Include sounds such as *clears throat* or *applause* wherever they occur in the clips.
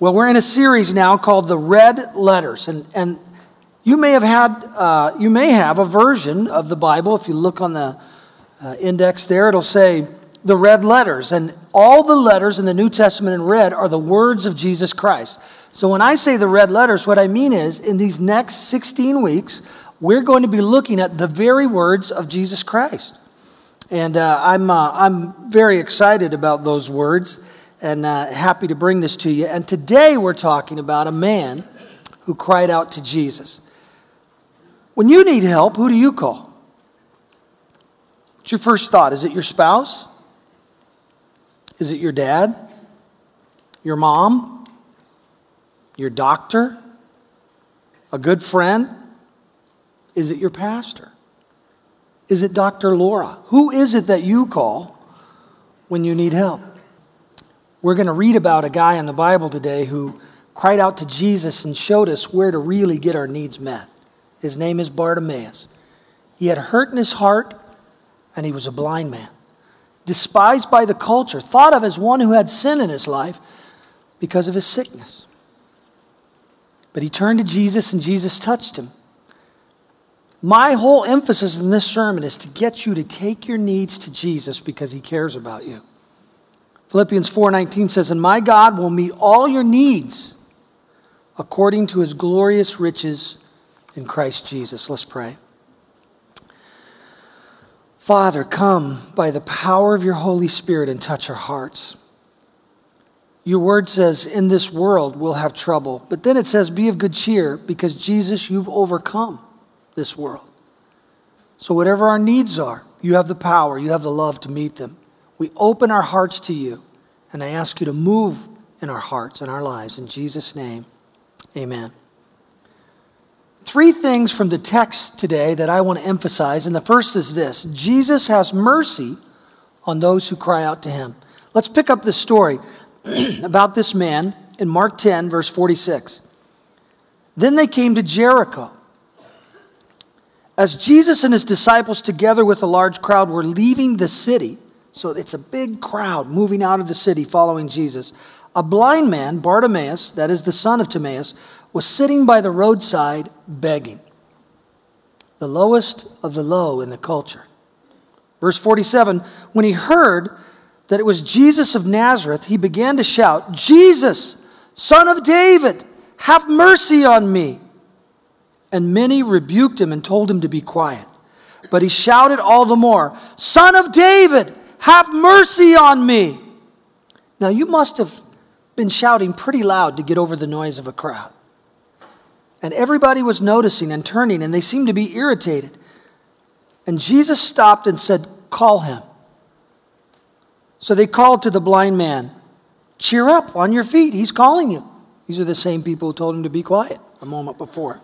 Well, we're in a series now called The Red Letters. And, and you may have had, uh, you may have a version of the Bible. If you look on the uh, index there, it'll say the red letters. And all the letters in the New Testament in red are the words of Jesus Christ. So when I say the red letters, what I mean is in these next 16 weeks, we're going to be looking at the very words of Jesus Christ. And uh, I'm, uh, I'm very excited about those words and uh, happy to bring this to you. And today we're talking about a man who cried out to Jesus. When you need help, who do you call? What's your first thought? Is it your spouse? Is it your dad? Your mom? Your doctor? A good friend? Is it your pastor? Is it Dr. Laura? Who is it that you call when you need help? We're going to read about a guy in the Bible today who cried out to Jesus and showed us where to really get our needs met. His name is Bartimaeus. He had hurt in his heart and he was a blind man. Despised by the culture, thought of as one who had sin in his life because of his sickness. But he turned to Jesus and Jesus touched him. My whole emphasis in this sermon is to get you to take your needs to Jesus because he cares about you. Philippians 4:19 says, "And my God will meet all your needs according to his glorious riches in Christ Jesus." Let's pray. Father, come by the power of your Holy Spirit and touch our hearts. Your word says, In this world we'll have trouble. But then it says, Be of good cheer because Jesus, you've overcome this world. So, whatever our needs are, you have the power, you have the love to meet them. We open our hearts to you, and I ask you to move in our hearts and our lives. In Jesus' name, amen. Three things from the text today that I want to emphasize, and the first is this Jesus has mercy on those who cry out to him. Let's pick up the story *clears throat* about this man in Mark 10, verse 46. Then they came to Jericho. As Jesus and his disciples, together with a large crowd, were leaving the city, so it's a big crowd moving out of the city following Jesus, a blind man, Bartimaeus, that is the son of Timaeus, was sitting by the roadside begging. The lowest of the low in the culture. Verse 47 When he heard that it was Jesus of Nazareth, he began to shout, Jesus, son of David, have mercy on me. And many rebuked him and told him to be quiet. But he shouted all the more, Son of David, have mercy on me. Now you must have been shouting pretty loud to get over the noise of a crowd. And everybody was noticing and turning, and they seemed to be irritated. And Jesus stopped and said, Call him. So they called to the blind man, Cheer up on your feet. He's calling you. These are the same people who told him to be quiet a moment before.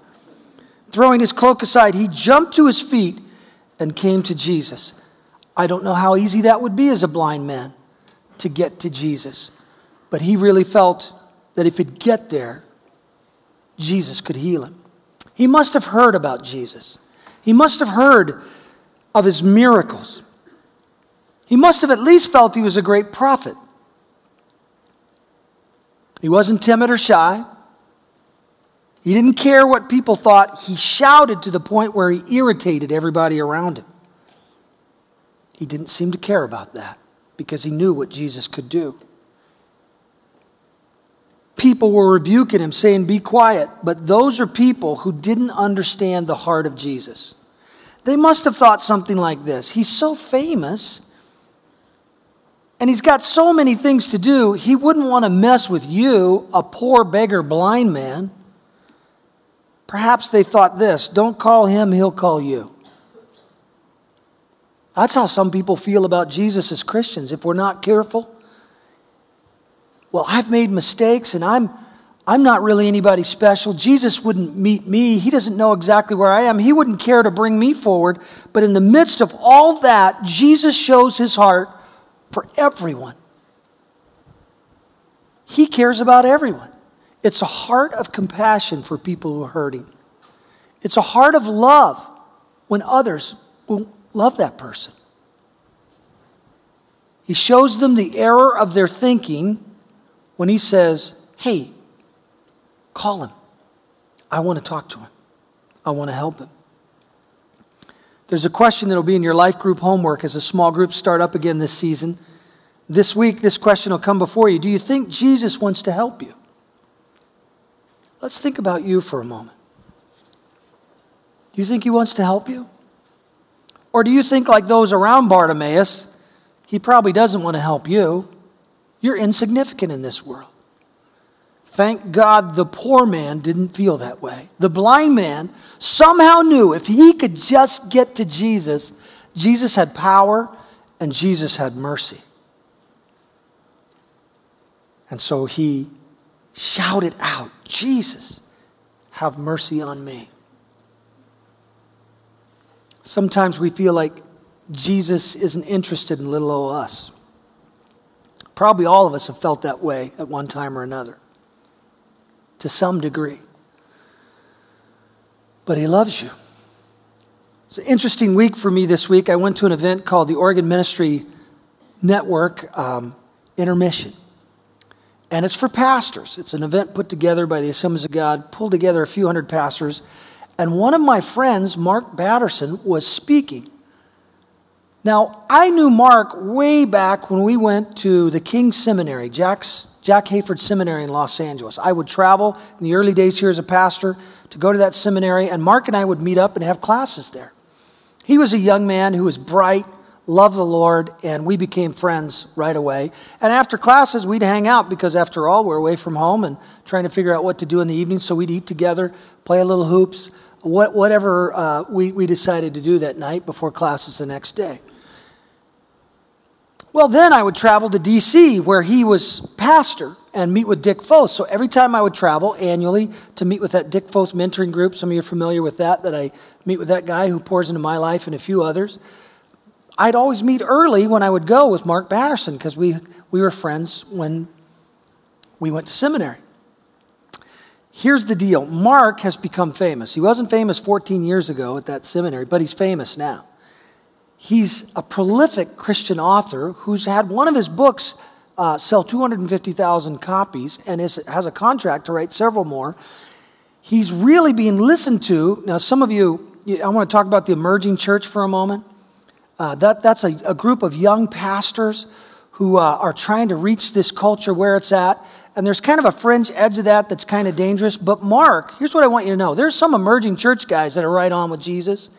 Throwing his cloak aside, he jumped to his feet and came to Jesus. I don't know how easy that would be as a blind man to get to Jesus, but he really felt that if he'd get there, Jesus could heal him. He must have heard about Jesus. He must have heard of his miracles. He must have at least felt he was a great prophet. He wasn't timid or shy. He didn't care what people thought. He shouted to the point where he irritated everybody around him. He didn't seem to care about that because he knew what Jesus could do. People were rebuking him, saying, Be quiet. But those are people who didn't understand the heart of Jesus. They must have thought something like this He's so famous, and he's got so many things to do, he wouldn't want to mess with you, a poor beggar blind man. Perhaps they thought this don't call him, he'll call you. That's how some people feel about Jesus as Christians if we're not careful. Well, I've made mistakes and I'm, I'm not really anybody special. Jesus wouldn't meet me. He doesn't know exactly where I am. He wouldn't care to bring me forward. But in the midst of all that, Jesus shows his heart for everyone. He cares about everyone. It's a heart of compassion for people who are hurting. It's a heart of love when others will love that person. He shows them the error of their thinking when he says, Hey, call him. I want to talk to him. I want to help him. There's a question that'll be in your life group homework as a small group start up again this season. This week, this question will come before you. Do you think Jesus wants to help you? Let's think about you for a moment. Do you think he wants to help you? Or do you think, like those around Bartimaeus, he probably doesn't want to help you? You're insignificant in this world. Thank God the poor man didn't feel that way. The blind man somehow knew if he could just get to Jesus, Jesus had power and Jesus had mercy. And so he shouted out, Jesus, have mercy on me. Sometimes we feel like Jesus isn't interested in little old us. Probably all of us have felt that way at one time or another, to some degree. But He loves you. It's an interesting week for me this week. I went to an event called the Oregon Ministry Network um, Intermission. And it's for pastors. It's an event put together by the Assemblies of God, pulled together a few hundred pastors. And one of my friends, Mark Batterson, was speaking. Now, I knew Mark way back when we went to the King Seminary, Jack's, Jack Hayford Seminary in Los Angeles. I would travel in the early days here as a pastor to go to that seminary, and Mark and I would meet up and have classes there. He was a young man who was bright, loved the Lord, and we became friends right away. And after classes, we'd hang out because, after all, we're away from home and trying to figure out what to do in the evening. So we'd eat together, play a little hoops, what, whatever uh, we, we decided to do that night before classes the next day. Well, then I would travel to D.C., where he was pastor, and meet with Dick Foth. So every time I would travel annually to meet with that Dick Foth mentoring group, some of you are familiar with that, that I meet with that guy who pours into my life and a few others. I'd always meet early when I would go with Mark Batterson because we, we were friends when we went to seminary. Here's the deal Mark has become famous. He wasn't famous 14 years ago at that seminary, but he's famous now. He's a prolific Christian author who's had one of his books uh, sell 250,000 copies and is, has a contract to write several more. He's really being listened to. Now, some of you, I want to talk about the emerging church for a moment. Uh, that, that's a, a, group of young pastors who uh, are trying to reach this culture where it's at. And there's kind of a fringe edge of that that's kind of dangerous. But Mark, here's what I want you to know there's some emerging church guys that are right on with Jesus.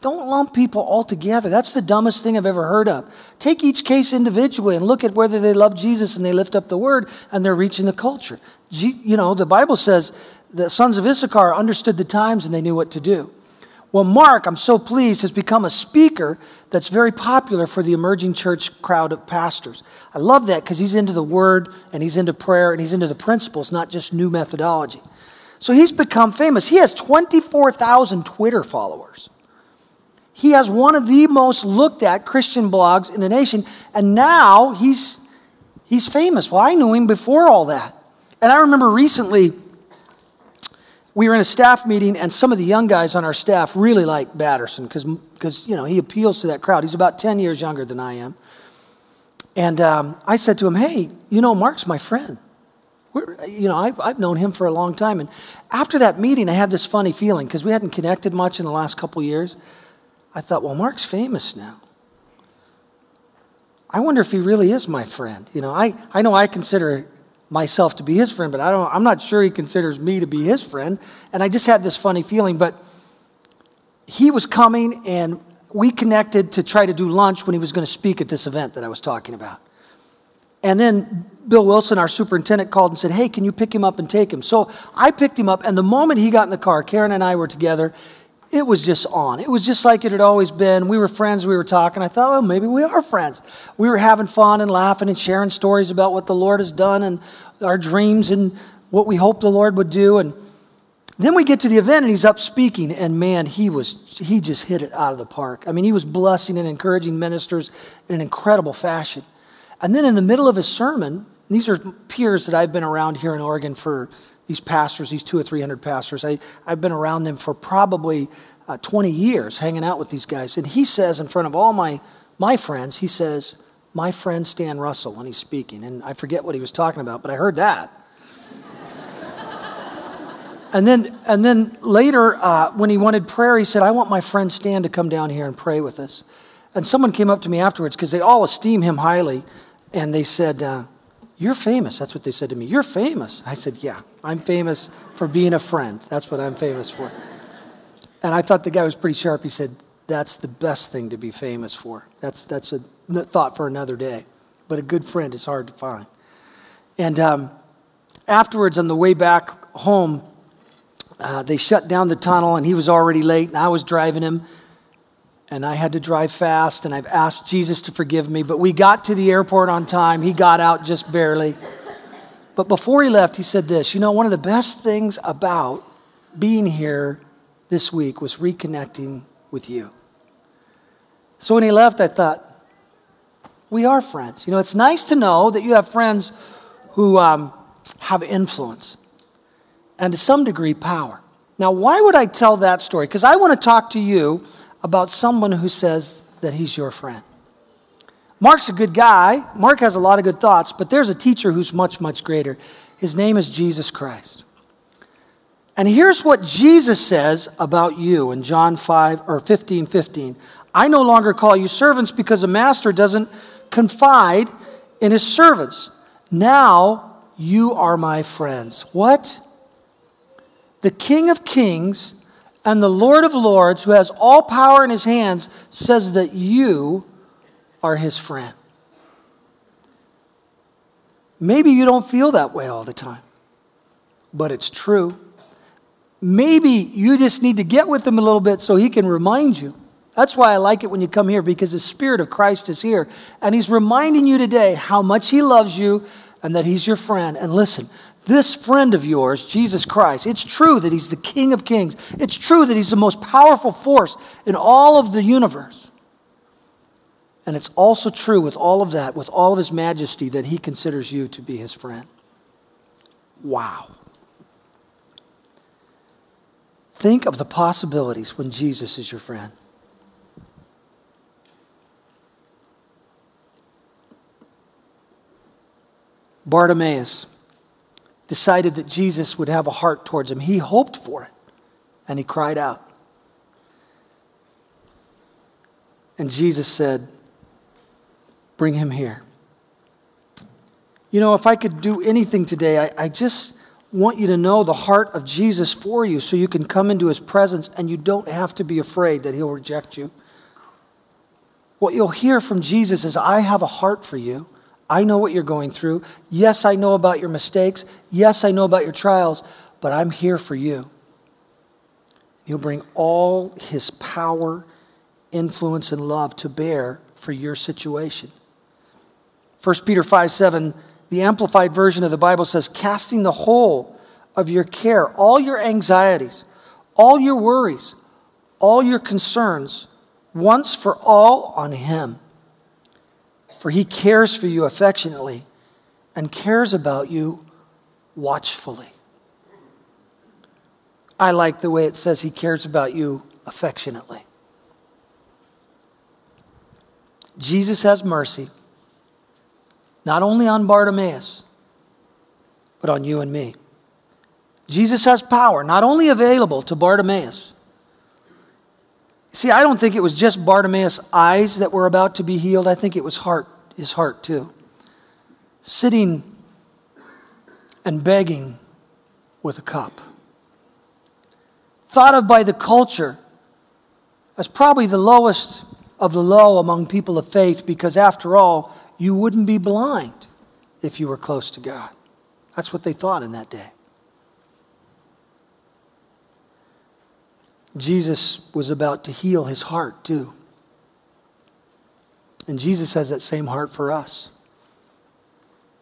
Don't lump people all together. That's the dumbest thing I've ever heard of. Take each case individually and look at whether they love Jesus and they lift up the word and they're reaching the culture. You know, the Bible says the sons of Issachar understood the times and they knew what to do. Well, Mark, I'm so pleased, has become a speaker that's very popular for the emerging church crowd of pastors. I love that because he's into the word and he's into prayer and he's into the principles, not just new methodology. So he's become famous. He has 24,000 Twitter followers. He has one of the most looked at Christian blogs in the nation, and now he's, he's famous. Well, I knew him before all that. And I remember recently, we were in a staff meeting, and some of the young guys on our staff really like Batterson because, you know, he appeals to that crowd. He's about 10 years younger than I am. And um, I said to him, hey, you know, Mark's my friend. We're, you know, I've, I've known him for a long time. And after that meeting, I had this funny feeling because we hadn't connected much in the last couple years. I thought, well, Mark's famous now. I wonder if he really is my friend. You know, I, I know I consider myself to be his friend, but I don't, I'm not sure he considers me to be his friend. And I just had this funny feeling. But he was coming, and we connected to try to do lunch when he was going to speak at this event that I was talking about. And then Bill Wilson, our superintendent, called and said, Hey, can you pick him up and take him? So I picked him up, and the moment he got in the car, Karen and I were together, it was just on. It was just like it had always been. We were friends, we were talking. I thought, well, maybe we are friends. We were having fun and laughing and sharing stories about what the Lord has done and our dreams and what we hope the Lord would do. And then we get to the event and he's up speaking, and man, he was he just hit it out of the park. I mean, he was blessing and encouraging ministers in an incredible fashion. And then in the middle of his sermon, these are peers that I've been around here in Oregon for these pastors, these two or three hundred pastors. I, I've been around them for probably uh, 20 years hanging out with these guys. And he says, in front of all my, my friends, he says, My friend Stan Russell, when he's speaking. And I forget what he was talking about, but I heard that. *laughs* And then, and then later, uh, when he wanted prayer, he said, I want my friend Stan to come down here and pray with us. And someone came up to me afterwards because they all esteem him highly. And they said, uh, You're famous. That's what they said to me. You're famous. I said, Yeah, I'm famous for being a friend. That's what I'm famous for. And I thought the guy was pretty sharp. He said, That's the best thing to be famous for. That's, that's a thought for another day. But a good friend is hard to find. And um, afterwards, on the way back home, uh, they shut down the tunnel and he was already late and I was driving him and I had to drive fast and I've asked Jesus to forgive me. But we got to the airport on time. He got out just barely. But before he left, he said this You know, one of the best things about being here this week was reconnecting with you. So when he left, I thought, we are friends. You know, it's nice to know that you have friends who um, have influence and to some degree power. Now, why would I tell that story? Because I want to talk to you about someone who says that he's your friend. Mark's a good guy. Mark has a lot of good thoughts, but there's a teacher who's much, much greater. His name is Jesus Christ. And here's what Jesus says about you in John 5 or 15 15. I no longer call you servants because a master doesn't confide in his servants. Now you are my friends. What? the King of Kings and the Lord of Lords, who has all power in his hands, says that you are his friend. Maybe you don't feel that way all the time, but it's true. Maybe you just need to get with him a little bit so he can remind you. That's why I like it when you come here because the Spirit of Christ is here. And he's reminding you today how much he loves you and that he's your friend. And listen, this friend of yours, Jesus Christ, it's true that he's the King of Kings. It's true that he's the most powerful force in all of the universe. And it's also true with all of that, with all of his majesty, that he considers you to be his friend. Wow. Think of the possibilities when Jesus is your friend. Bartimaeus decided that Jesus would have a heart towards him. He hoped for it, and he cried out. And Jesus said, Bring him here. You know, if I could do anything today, I, I, just want you to know the heart of Jesus for you so you can come into his presence and you don't have to be afraid that he'll reject you. What you'll hear from Jesus is, I have a heart for you. I know what you're going through. Yes, I know about your mistakes. Yes, I know about your trials, but I'm here for you. He'll bring all his power, influence, and love to bear for your situation. 1 Peter 5 7, the amplified version of the Bible says, casting the whole of your care, all your anxieties, all your worries, all your concerns, once for all on him for he cares for you affectionately and cares about you watchfully. I like the way it says he cares about you affectionately. Jesus has mercy, not only on Bartimaeus, but on you and me. Jesus has power, not only available to Bartimaeus, See, I don't think it was just Bartimaeus' eyes that were about to be healed. I think it was heart, his heart too. Sitting and begging with a cup. Thought of by the culture as probably the lowest of the low among people of faith because, after all, you wouldn't be blind if you were close to God. That's what they thought in that day. Jesus was about to heal his heart too. And Jesus has that same heart for us.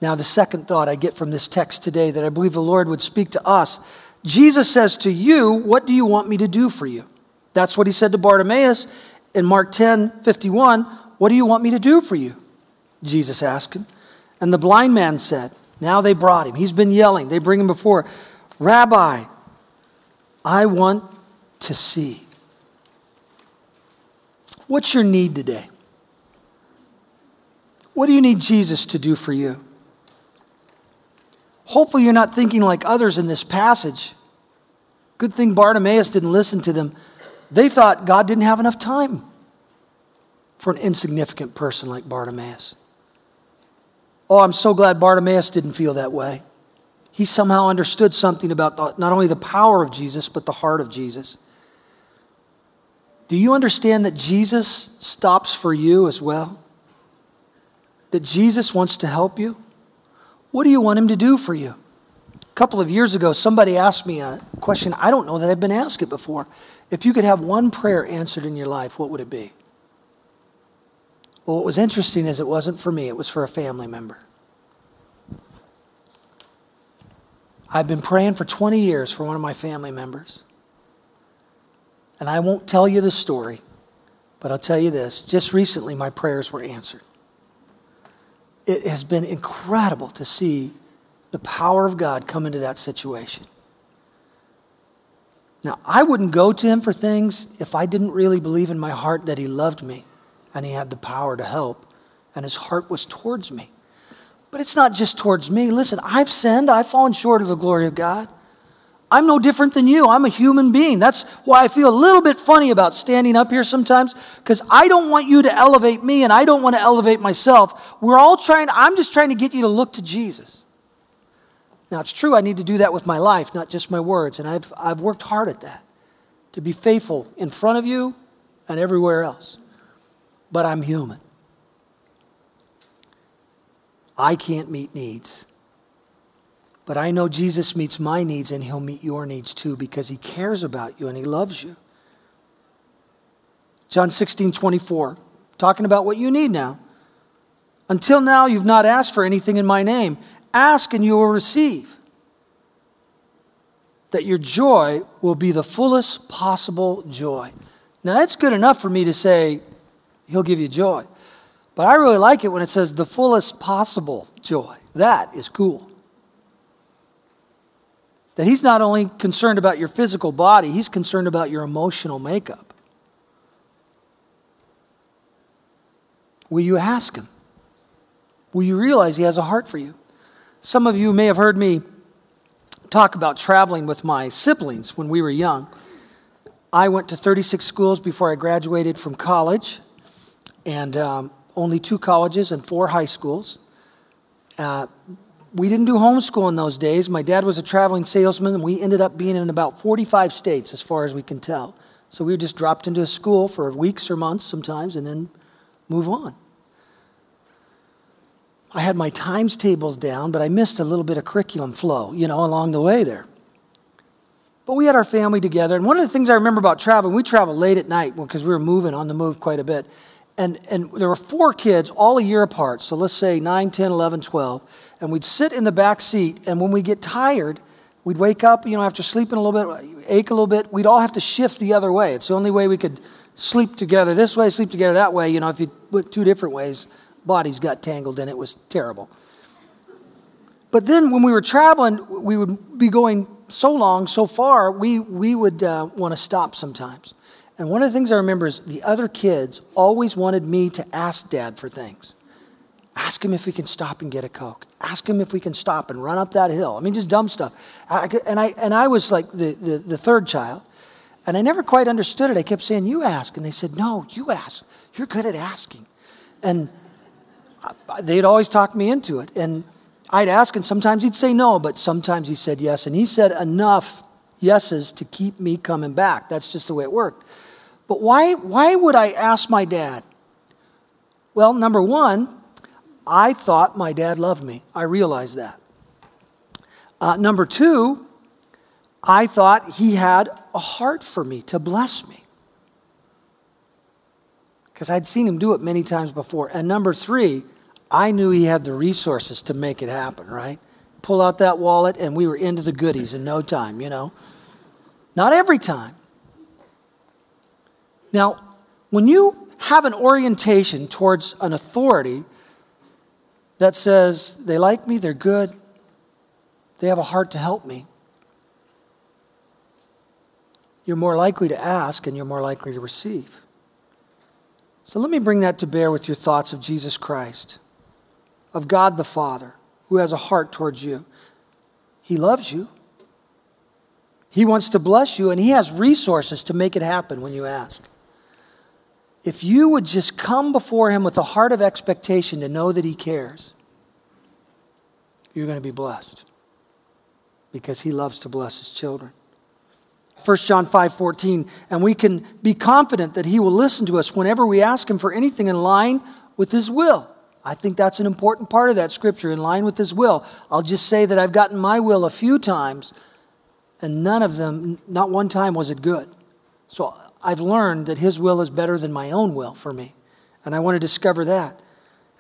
Now, the second thought I get from this text today that I believe the Lord would speak to us Jesus says to you, What do you want me to do for you? That's what he said to Bartimaeus in Mark 10 51. What do you want me to do for you? Jesus asked him. And the blind man said, Now they brought him. He's been yelling. They bring him before. Rabbi, I want to see. What's your need today? What do you need Jesus to do for you? Hopefully, you're not thinking like others in this passage Good thing Bartimaeus didn't listen to them. They thought God didn't have enough time for an insignificant person like Bartimaeus. Oh, I'm so glad Bartimaeus didn't feel that way. He somehow understood something about not only the power of Jesus, but the heart of Jesus. Do you understand that Jesus stops for you as well? That Jesus wants to help you? What do you want him to do for you? A couple of years ago, somebody asked me a question. I don't know that I've been asked it before. If you could have one prayer answered in your life, what would it be? Well, what was interesting is it wasn't for me, it was for a family member. I've been praying for 20 years for one of my family members. And I won't tell you the story, but I'll tell you this. Just recently, my prayers were answered. It has been incredible to see the power of God come into that situation. Now, I wouldn't go to him for things if I didn't really believe in my heart that he loved me and he had the power to help, and his heart was towards me. But it's not just towards me. Listen, I've sinned, I've fallen short of the glory of God. I'm no different than you. I'm a human being. That's why I feel a little bit funny about standing up here sometimes, because I don't want you to elevate me and I don't want to elevate myself. We're all trying, I'm just trying to get you to look to Jesus. Now, it's true, I need to do that with my life, not just my words, and I've, I've worked hard at that, to be faithful in front of you and everywhere else but I'm human. I can't meet needs. But I know Jesus meets my needs and he'll meet your needs too because he cares about you and he loves you. John 16, 24, talking about what you need now. Until now, you've not asked for anything in my name. Ask and you will receive. That your joy will be the fullest possible joy. Now, that's good enough for me to say, He'll give you joy. But I really like it when it says the fullest possible joy. That is cool. That He's not only concerned about your physical body, He's concerned about your emotional makeup. Will you ask Him? Will you realize He has a heart for you? Some of you may have heard me talk about traveling with my siblings when we were young. I went to 36 schools before I graduated from college and um, only two colleges and four high schools. Uh, we didn't do homeschool in those days. My dad was a traveling salesman, and we ended up being in about 45 states as far as we can tell. So we were just dropped into a school for weeks or months sometimes and then move on. I had my times tables down, but I missed a little bit of curriculum flow, you know, along the way there. But we had our family together, and one of the things I remember about traveling, we traveled late at night because we were moving on the move quite a bit and, and there were four kids all a year apart. So let's say 9 10 11 12 and we'd sit in the back seat. And when we get tired we'd wake up you know after sleeping a little bit ache a little bit. We'd all have to shift the other way. It's the only way we could sleep together this way sleep together that way. You know if you went two different ways bodies got tangled and it. Was terrible. But then when we were traveling we would be going so long so far we, we would uh, want to stop sometimes and one of the things I remember is the other kids always wanted me to ask dad for things. Ask him if we can stop and get a Coke. Ask him if we can stop and run up that hill. I mean, just dumb stuff. I, and, I, and I was like the, the, the third child, and I never quite understood it. I kept saying, You ask. And they said, No, you ask. You're good at asking. And they'd always talk me into it. And I'd ask, and sometimes he'd say no, but sometimes he said yes. And he said enough yeses to keep me coming back. That's just the way it worked. But why, why would I ask my dad? Well, number one, I thought my dad loved me. I realized that. Uh, number two, I thought he had a heart for me to bless me. Because I'd seen him do it many times before. And number three, I knew he had the resources to make it happen, right? Pull out that wallet, and we were into the goodies in no time, you know? Not every time. Now, when you have an orientation towards an authority that says they like me, they're good, they have a heart to help me, you're more likely to ask and you're more likely to receive. So let me bring that to bear with your thoughts of Jesus Christ, of God the Father, who has a heart towards you. He loves you. He wants to bless you, and He has resources to make it happen when you ask. If you would just come before Him with a heart of expectation to know that He cares, you're going to be blessed because He loves to bless His children. 1 John 5 14, and we can be confident that He will listen to us whenever we ask Him for anything in line with His will. I think that's an important part of that scripture, in line with His will. I'll just say that I've gotten my will a few times, and none of them, not one time was it good. So I've learned that His will is better than my own will for me, and I want to discover that.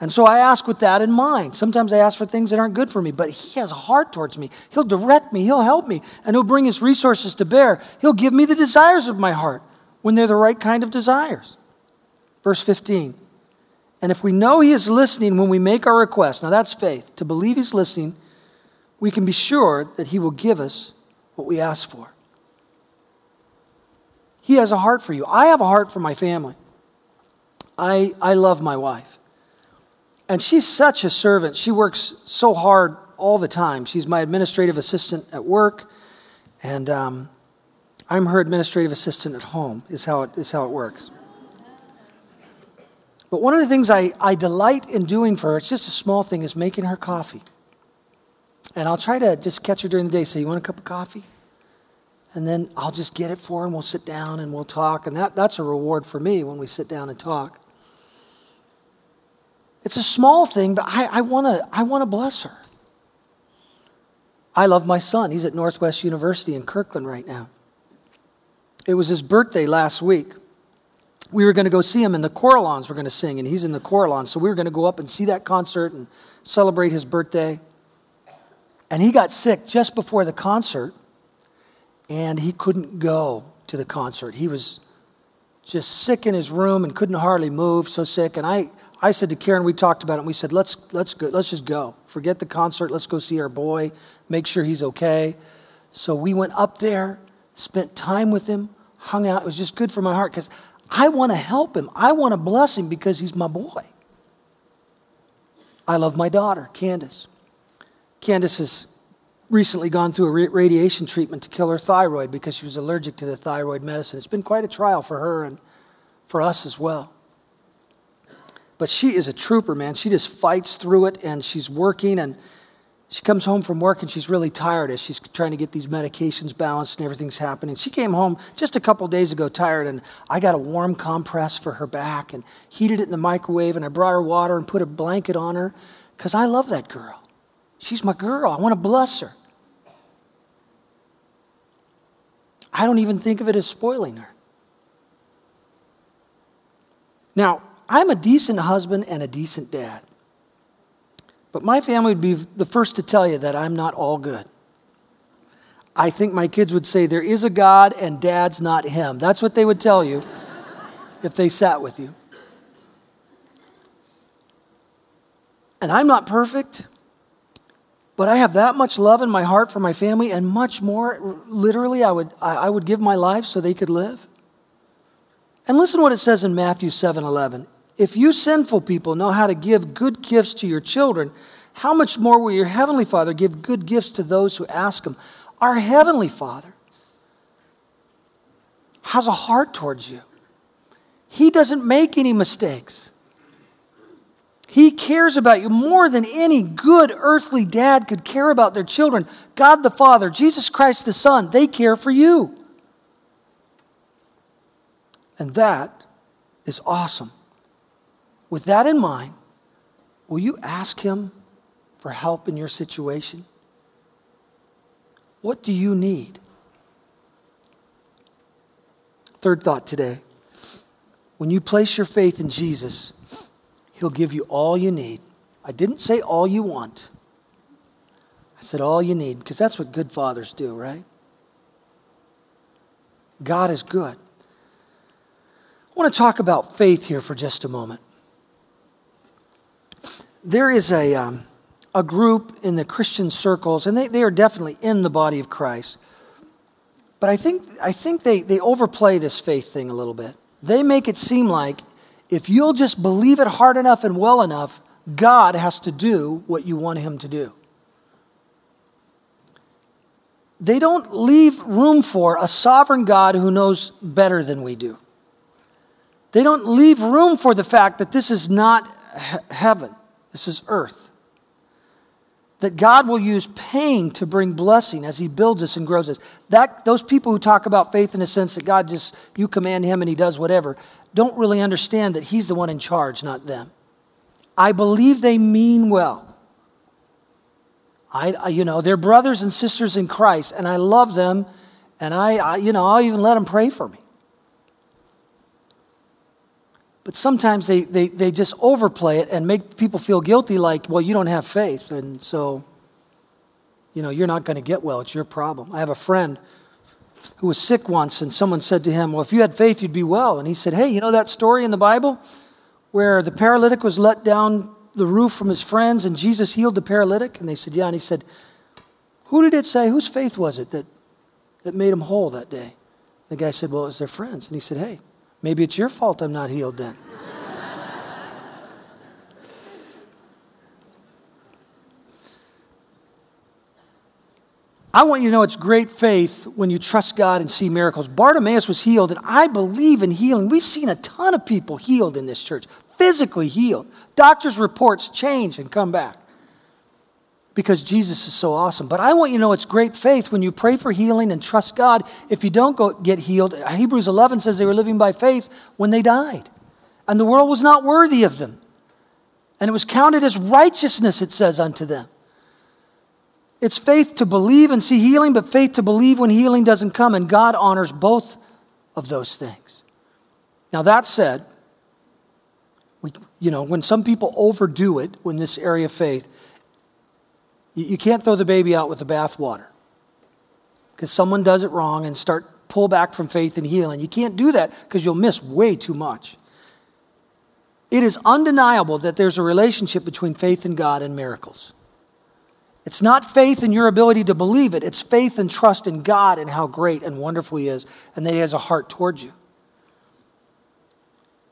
And so I ask with that in mind. Sometimes I ask for things that aren't good for me, but He has a heart towards me. He'll direct me, He'll help me, and He'll bring His resources to bear. He'll give me the desires of my heart when they're the right kind of desires. Verse 15. And if we know He is listening when we make our request, now that's faith, to believe He's listening, we can be sure that He will give us what we ask for. He has a heart for you. I have a heart for my family. I, I love my wife. And she's such a servant. She works so hard all the time. She's my administrative assistant at work, and um, I'm her administrative assistant at home, is how it, is how it works. But one of the things I, I delight in doing for her, it's just a small thing, is making her coffee. And I'll try to just catch her during the day, say, You want a cup of coffee? And then I'll just get it for her, and we'll sit down and we'll talk. And that, that's a reward for me when we sit down and talk. It's a small thing, but I, I want to I wanna bless her. I love my son. He's at Northwest University in Kirkland right now. It was his birthday last week. We were going to go see him, and the Choralons were going to sing, and he's in the Choralons. So we were going to go up and see that concert and celebrate his birthday. And he got sick just before the concert, and he couldn't go to the concert. He was just sick in his room and couldn't hardly move, so sick. And I, I said to Karen, we talked about it, and we said, let's, let's, go, let's just go. Forget the concert. Let's go see our boy, make sure he's okay. So we went up there, spent time with him, hung out. It was just good for my heart because I want to help him. I want to bless him because he's my boy. I love my daughter, Candace. Candace has recently gone through a radiation treatment to kill her thyroid because she was allergic to the thyroid medicine. It's been quite a trial for her and for us as well. But she is a trooper, man. She just fights through it and she's working and she comes home from work and she's really tired as she's trying to get these medications balanced and everything's happening. She came home just a couple days ago tired and I got a warm compress for her back and heated it in the microwave and I brought her water and put a blanket on her because I love that girl. She's my girl. I want to bless her. I don't even think of it as spoiling her. Now, I'm a decent husband and a decent dad. But my family would be the first to tell you that I'm not all good. I think my kids would say there is a God and dad's not him. That's what they would tell you *laughs* if they sat with you. And I'm not perfect, but I have that much love in my heart for my family and much more. Literally, I would, I would give my life so they could live. And listen what it says in Matthew 7 11. If you sinful people know how to give good gifts to your children, how much more will your heavenly Father give good gifts to those who ask him? Our heavenly Father has a heart towards you. He doesn't make any mistakes. He cares about you more than any good earthly dad could care about their children. God the Father, Jesus Christ the Son, they care for you. And that is awesome. With that in mind, will you ask Him for help in your situation? What do you need? Third thought today when you place your faith in Jesus, He'll give you all you need. I didn't say all you want, I said all you need because that's what good fathers do, right? God is good. I want to talk about faith here for just a moment there is a, um, a group in the Christian circles, and they, they are definitely in the body of Christ. But I think, I think they, they overplay this faith thing a little bit. They make it seem like if you'll just believe it hard enough and well enough, God has to do what you want Him to do. they don't leave room for a sovereign God who knows better than we do. They don't leave room for the fact that this is not he- heaven, this is earth. That God will use pain to bring blessing as He builds us and grows us. That, those people who talk about faith in the sense that God just, you command Him and He does whatever, don't really understand that He's the one in charge, not them. I believe they mean well. I, you know, they're brothers and sisters in Christ, and I love them, and I, I, you know, I'll even let them pray for me. But sometimes they, they, they just overplay it and make people feel guilty, like, well, you don't have faith, and so, you know, you're not going to get well. It's your problem. I have a friend who was sick once, and someone said to him, well, if you had faith, you'd be well. And he said, hey, you know that story in the Bible where the paralytic was let down the roof from his friends and Jesus healed the paralytic? And they said, Yeah. And he said, Who did it say? Whose faith was it that, that made him whole that day? The guy said, Well, it was their friends. And he said, Hey, maybe it's your fault I'm not healed then. I want you to know it's great faith when you trust God and see miracles. Bartimaeus was healed, and I believe in healing. We've seen a ton of people healed in this church, physically healed. Doctors' reports change and come back because Jesus is so awesome. But I want you to know it's great faith when you pray for healing and trust God. If you don't go get healed, Hebrews 11 says they were living by faith when they died, and the world was not worthy of them. And it was counted as righteousness, it says, unto them. It's faith to believe and see healing, but faith to believe when healing doesn't come, and God honors both of those things. Now, that said, we, you know, when some people overdo it in this area of faith, you, you can't throw the baby out with the bathwater because someone does it wrong and start pull back from faith and healing. You can't do that because you'll miss way too much. It is undeniable that there's a relationship between faith in God and miracles. It's not faith in your ability to believe it, it's faith and trust in God and how great and wonderful He is and that He has a heart towards you.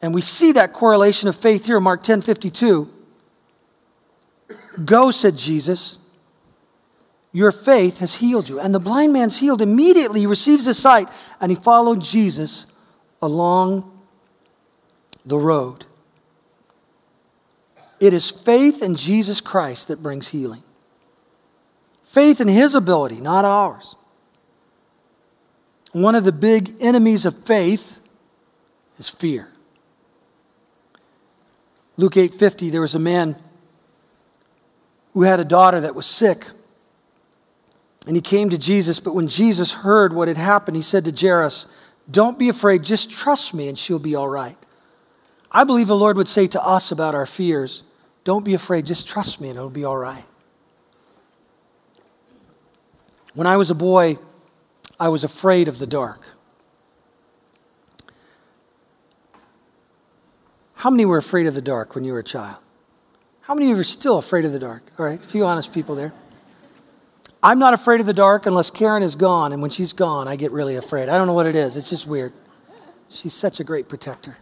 And we see that correlation of faith here in Mark 10 52. Go, said Jesus. Your faith has healed you. And the blind man's healed. Immediately he receives his sight and he followed Jesus along the road. It is faith in Jesus Christ that brings healing. Faith in his ability, not ours. One of the big enemies of faith is fear. Luke 8:50 there was a man who had a daughter that was sick. And he came to Jesus, but when Jesus heard what had happened, he said to Jairus, "Don't be afraid, just trust me and she'll be all right." I believe the Lord would say to us about our fears, "Don't be afraid, just trust me and it'll be all right." When I was a boy, I was afraid of the dark. How many were afraid of the dark when you were a child? How many of you are still afraid of the dark? All right, a few honest people there. I'm not afraid of the dark unless Karen is gone, and when she's gone, I get really afraid. I don't know what it is, it's just weird. She's such a great protector.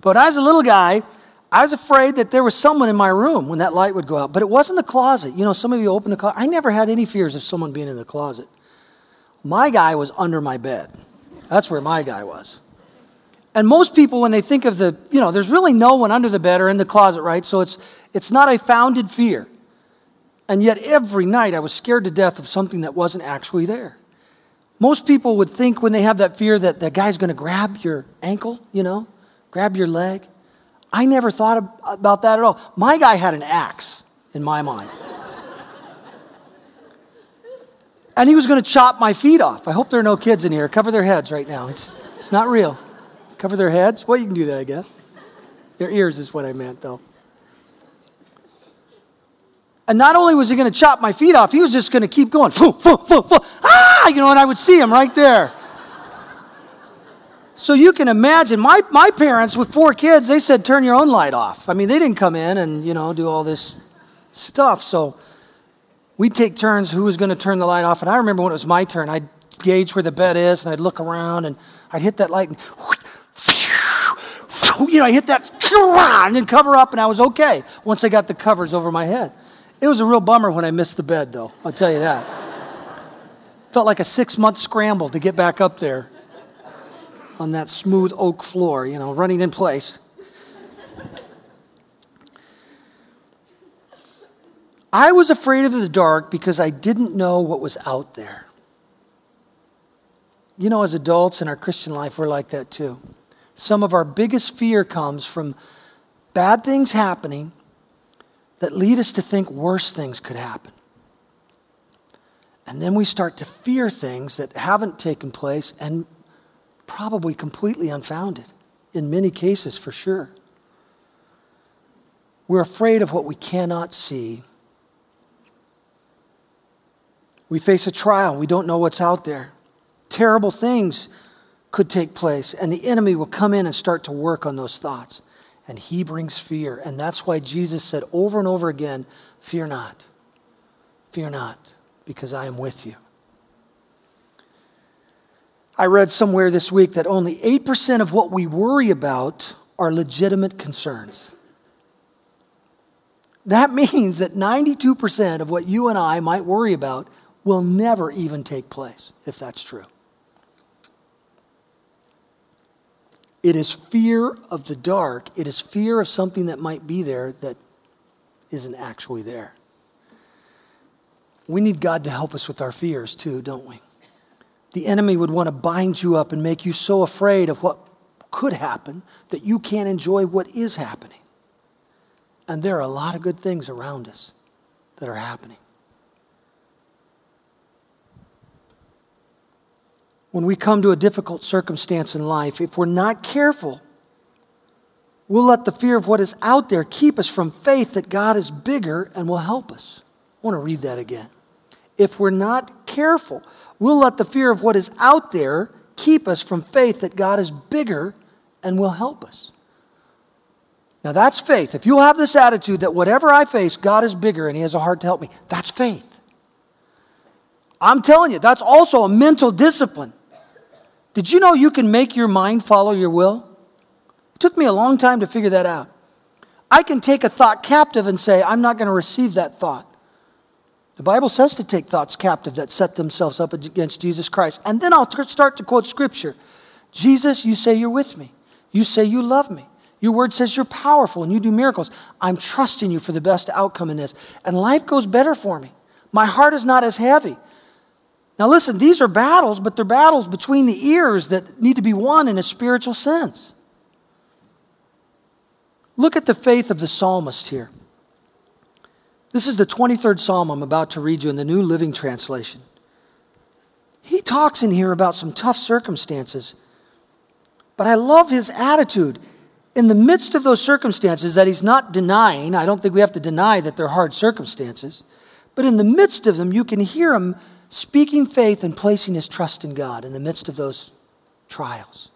but as a little guy, I was afraid that there was someone in my room when that light would go out. But it wasn't the closet. You know, some of you open the closet. I never had any fears of someone being in the closet. My guy was under my bed. That's where my guy was. And most people, when they think of the, you know, there's really no one under the bed or in the closet, right? So it's, it's not a founded fear. And yet every night I was scared to death of something that wasn't actually there. Most people would think when they have that fear that the guy's going to grab your ankle, you know, grab your leg. I never thought about that at all. My guy had an axe in my mind. and he was going to chop my feet off. I hope there are no kids in here. Cover their heads right now. It's, it's not real. Cover their heads? Well, you can do that, I guess. Their ears is what I meant, though. And not only was he going to chop my feet off, he was just going to keep going. Foo, foo, foo, foo. Ah! You know, and I would see him right there. So you can imagine, my, my parents with four kids, they said, turn your own light off. I mean, they didn't come in and, you know, do all this stuff. So we'd take turns who was going to turn the light off. And I remember when it was my turn, I'd gauge where the bed is and I'd look around and I'd hit that light and, you know, I hit that and then cover up and I was okay once I got the covers over my head. It was a real bummer when I missed the bed, though, I'll tell you that. Felt like a six month scramble to get back up there on that smooth oak floor, you know, running in place. I was afraid of the dark because I didn't know what was out there. You know, as adults in our Christian life, we're like that too. Some of our biggest fear comes from bad things happening that lead us to think worse things could happen. And then we start to fear things that haven't taken place and probably completely unfounded, in many cases for sure. We're afraid of what we cannot see. We face a trial, we don't know what's out there. Terrible things could take place, and the enemy will come in and start to work on those thoughts and he brings fear. And that's why Jesus said over and over again, Fear not, fear not, because I am with you. I read somewhere this week that only 8% of what we worry about are legitimate concerns. That *laughs* means that 92% of what you and I might worry about will never even take place, if that's true. It is fear of the dark. It is fear of something that might be there that isn't actually there. We need God to help us with our fears too, don't we? The enemy would want to bind you up and make you so afraid of what could happen that you can't enjoy what is happening. And there are a lot of good things around us that are happening. when we come to a difficult circumstance in life, if we're not careful, we'll let the fear of what is out there keep us from faith that God is bigger and will help us. I want to read that again. If we're not careful, we'll let the fear of what is out there keep us from faith that God is bigger and will help us. Now, that's faith. If you'll have this attitude that whatever I face, God is bigger and He has a heart to help me, that's faith. I'm telling you, that's also a mental discipline. Did you know you can make your mind follow your will? It took me a long time to figure that out. I can take a thought captive and say, I'm not going to receive that thought. The Bible says to take thoughts captive that set themselves up against Jesus Christ. And then I'll start to quote scripture Jesus, you say you're with me. You say you love me. Your word says you're powerful and you do miracles. I'm trusting you for the best outcome in this. And life goes better for me. My heart is not as heavy. Now, listen, these are battles, but they're battles between the ears that need to be won in a spiritual sense. Look at the faith of the psalmist here. This is the 23rd psalm I'm about to read you in the New Living Translation. He talks in here about some tough circumstances, but I love his attitude. In the midst of those circumstances that he's not denying, I don't think we have to deny that they're hard circumstances, but in the midst of them, you can hear him speaking faith and placing his trust in God in the midst of those trials.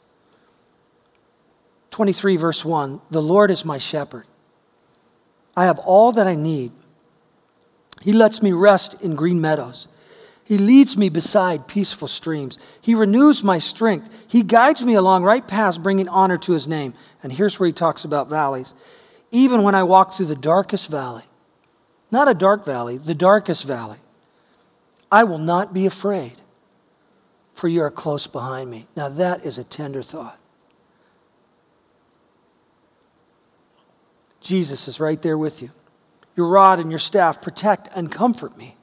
23, verse 1 The Lord is my shepherd. I have all that I need. He lets me rest in green meadows. He leads me beside peaceful streams. He renews my strength. He guides me along right paths, bringing honor to his name. And here's where he talks about valleys. Even when I walk through the darkest valley, not a dark valley, the darkest valley, I will not be afraid, for you are close behind me. Now, that is a tender thought. Jesus is right there with you. Your rod and your staff protect and comfort me.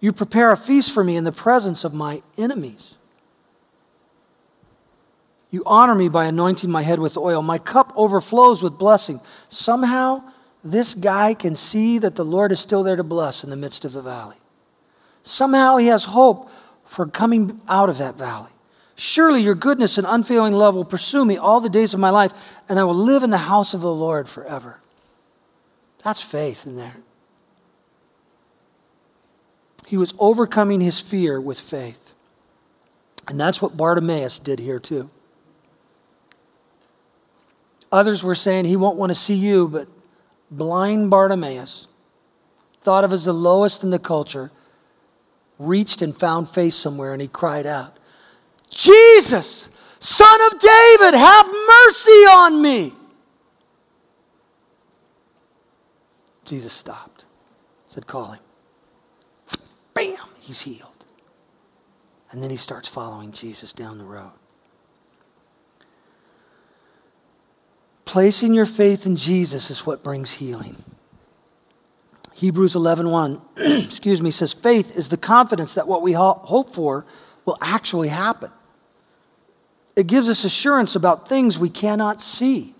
You prepare a feast for me in the presence of my enemies. You honor me by anointing my head with oil. My cup overflows with blessing. Somehow, this guy can see that the Lord is still there to bless in the midst of the valley. Somehow he has hope for coming out of that valley. Surely your goodness and unfailing love will pursue me all the days of my life, and I will live in the house of the Lord forever. That's faith in there. He was overcoming his fear with faith. And that's what Bartimaeus did here, too. Others were saying he won't want to see you, but blind Bartimaeus, thought of as the lowest in the culture, reached and found faith somewhere and he cried out, Jesus, son of David, have mercy on me. Jesus stopped. said, Call him. Bam, he's healed. And then he starts following Jesus down the road. Placing your faith in Jesus is what brings healing. Hebrews 11:1, *clears throat* excuse me, says faith is the confidence that what we hope for will actually happen. It gives us assurance about things we cannot see.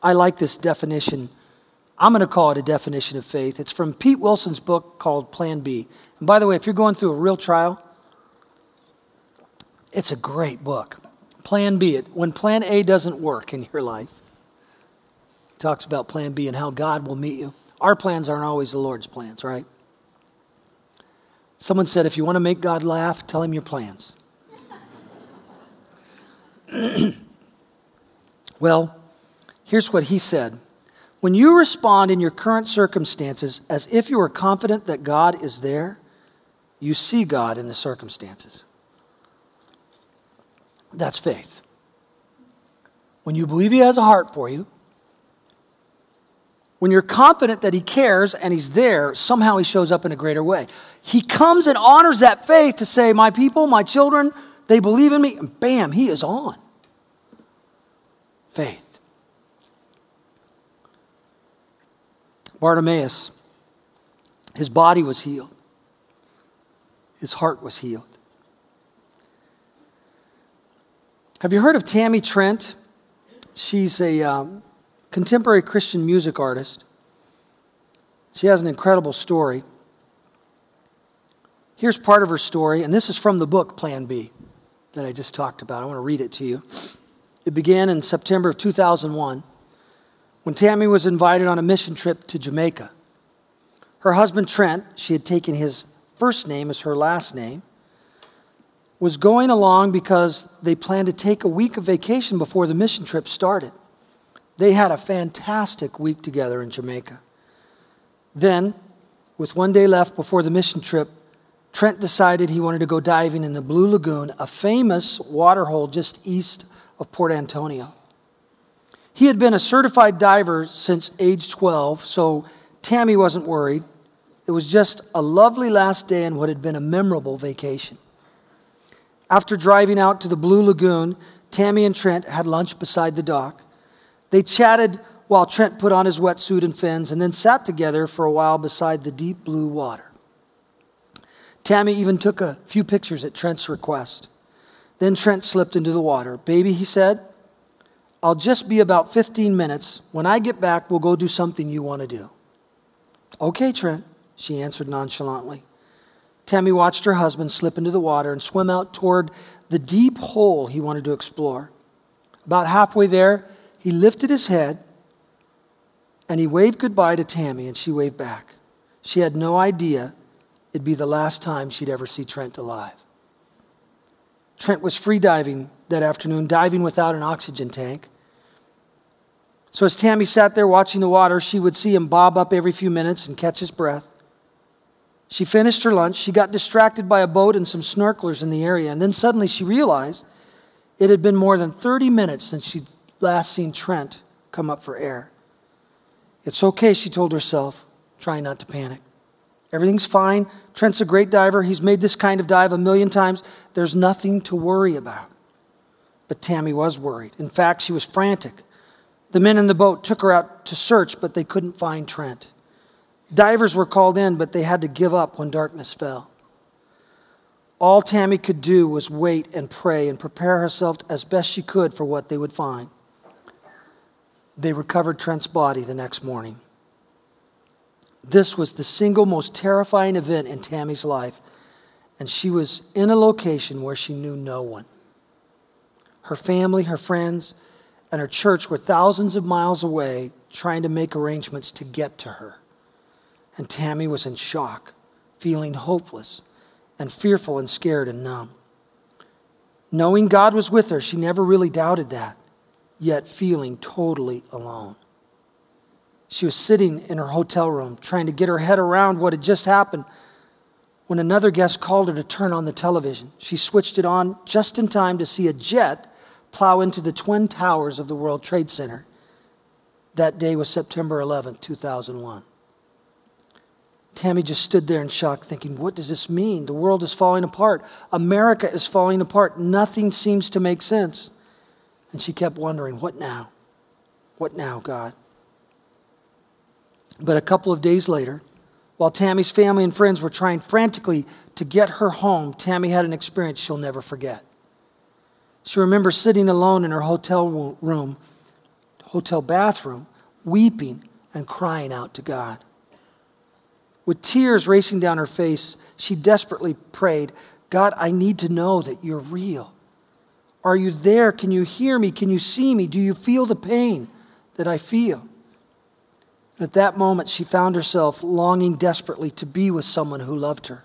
I like this definition. I'm going to call it a definition of faith. It's from Pete Wilson's book called Plan B. And by the way, if you're going through a real trial, it's a great book. Plan B, it, when plan A doesn't work in your life, it talks about plan B and how God will meet you. Our plans aren't always the Lord's plans, right? Someone said, if you want to make God laugh, tell him your plans. *clears throat* well, here's what he said When you respond in your current circumstances as if you are confident that God is there, you see God in the circumstances. That's faith. When you believe He has a heart for you, when you're confident that He cares and He's there, somehow He shows up in a greater way. He comes and honors that faith to say, My people, my children, they believe in me. And bam, He is on. Faith. Bartimaeus, his body was healed, his heart was healed. Have you heard of Tammy Trent? She's a um, contemporary Christian music artist. She has an incredible story. Here's part of her story, and this is from the book Plan B that I just talked about. I want to read it to you. It began in September of 2001 when Tammy was invited on a mission trip to Jamaica. Her husband, Trent, she had taken his first name as her last name, was going along because they planned to take a week of vacation before the mission trip started. They had a fantastic week together in Jamaica. Then, with one day left before the mission trip, Trent decided he wanted to go diving in the Blue Lagoon, a famous waterhole just east of Port Antonio. He had been a certified diver since age 12, so Tammy wasn't worried. It was just a lovely last day in what had been a memorable vacation. After driving out to the Blue Lagoon, Tammy and Trent had lunch beside the dock. They chatted while Trent put on his wetsuit and fins and then sat together for a while beside the deep blue water. Tammy even took a few pictures at Trent's request. Then Trent slipped into the water. Baby, he said, I'll just be about 15 minutes. When I get back, we'll go do something you want to do. Okay, Trent, she answered nonchalantly. Tammy watched her husband slip into the water and swim out toward the deep hole he wanted to explore. About halfway there, he lifted his head and he waved goodbye to Tammy, and she waved back. She had no idea it'd be the last time she'd ever see Trent alive. Trent was free diving that afternoon, diving without an oxygen tank. So as Tammy sat there watching the water, she would see him bob up every few minutes and catch his breath. She finished her lunch. She got distracted by a boat and some snorkelers in the area. And then suddenly she realized it had been more than 30 minutes since she'd last seen Trent come up for air. It's okay, she told herself, trying not to panic. Everything's fine. Trent's a great diver. He's made this kind of dive a million times. There's nothing to worry about. But Tammy was worried. In fact, she was frantic. The men in the boat took her out to search, but they couldn't find Trent. Divers were called in, but they had to give up when darkness fell. All Tammy could do was wait and pray and prepare herself as best she could for what they would find. They recovered Trent's body the next morning. This was the single most terrifying event in Tammy's life, and she was in a location where she knew no one. Her family, her friends, and her church were thousands of miles away trying to make arrangements to get to her. And Tammy was in shock, feeling hopeless and fearful and scared and numb. Knowing God was with her, she never really doubted that, yet feeling totally alone. She was sitting in her hotel room trying to get her head around what had just happened when another guest called her to turn on the television. She switched it on just in time to see a jet plow into the twin towers of the World Trade Center. That day was September 11, 2001. Tammy just stood there in shock, thinking, What does this mean? The world is falling apart. America is falling apart. Nothing seems to make sense. And she kept wondering, What now? What now, God? But a couple of days later, while Tammy's family and friends were trying frantically to get her home, Tammy had an experience she'll never forget. She remembers sitting alone in her hotel room, hotel bathroom, weeping and crying out to God. With tears racing down her face, she desperately prayed, God, I need to know that you're real. Are you there? Can you hear me? Can you see me? Do you feel the pain that I feel? At that moment, she found herself longing desperately to be with someone who loved her.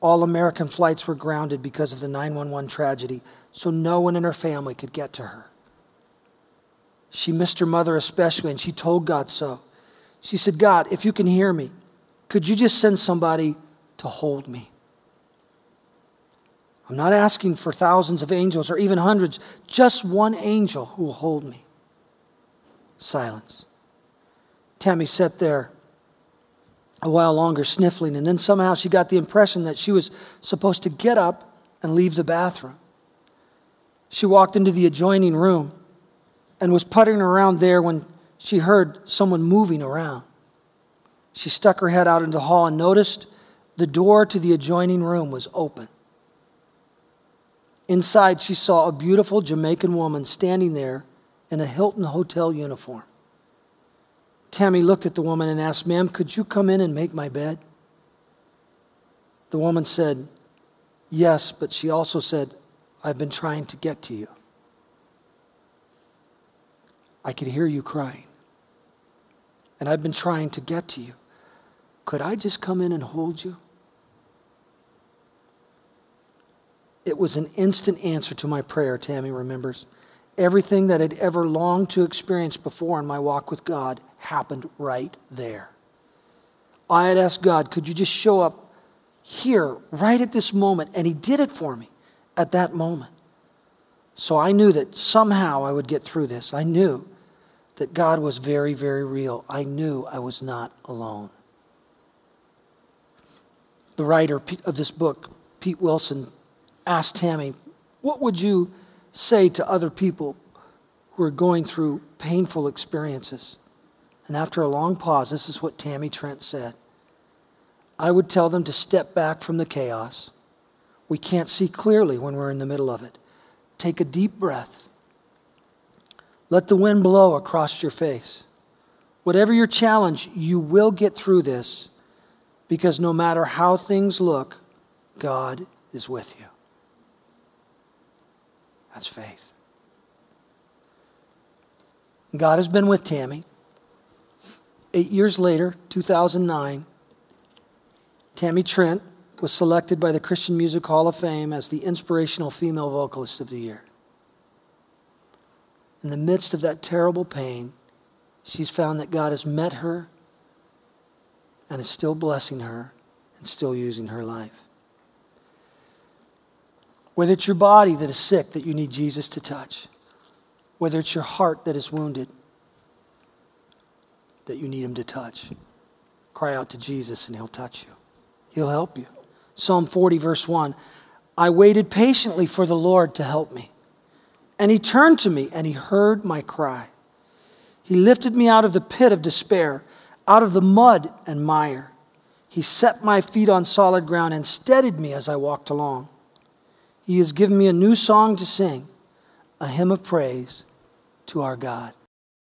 All American flights were grounded because of the 911 tragedy, so no one in her family could get to her. She missed her mother especially, and she told God so. She said, God, if you can hear me, could you just send somebody to hold me? I'm not asking for thousands of angels or even hundreds, just one angel who will hold me. Silence. Tammy sat there a while longer, sniffling, and then somehow she got the impression that she was supposed to get up and leave the bathroom. She walked into the adjoining room and was puttering around there when she heard someone moving around. She stuck her head out into the hall and noticed the door to the adjoining room was open. Inside, she saw a beautiful Jamaican woman standing there in a Hilton Hotel uniform. Tammy looked at the woman and asked, Ma'am, could you come in and make my bed? The woman said, Yes, but she also said, I've been trying to get to you. I could hear you crying. And I've been trying to get to you. Could I just come in and hold you? It was an instant answer to my prayer, Tammy remembers. Everything that I'd ever longed to experience before in my walk with God happened right there. I had asked God, could you just show up here, right at this moment? And He did it for me at that moment. So I knew that somehow I would get through this. I knew that God was very, very real. I knew I was not alone the writer of this book, Pete Wilson, asked Tammy, What would you say to other people who are going through painful experiences? And after a long pause, this is what Tammy Trent said I would tell them to step back from the chaos. We can't see clearly when we're in the middle of it. Take a deep breath. Let the wind blow across your face. Whatever your challenge, you will get through this because no matter how things look, God is with you. That's faith. God has been with Tammy. Eight years later, 2009, Tammy Trent was selected by the Christian Music Hall of Fame as the Inspirational Female Vocalist of the Year. In the midst of that terrible pain, she's found that God has met her and is still blessing her and still using her life. Whether it's your body that is sick that you need Jesus to touch, whether it's your heart that is wounded that you need Him to touch, cry out to Jesus and He'll touch you. He'll help you. Psalm 40, verse 1 I waited patiently for the Lord to help me. And He turned to me and He heard my cry. He lifted me out of the pit of despair out of the mud and mire. He set my feet on solid ground and steadied me as I walked along. He has given me a new song to sing, a hymn of praise to our God.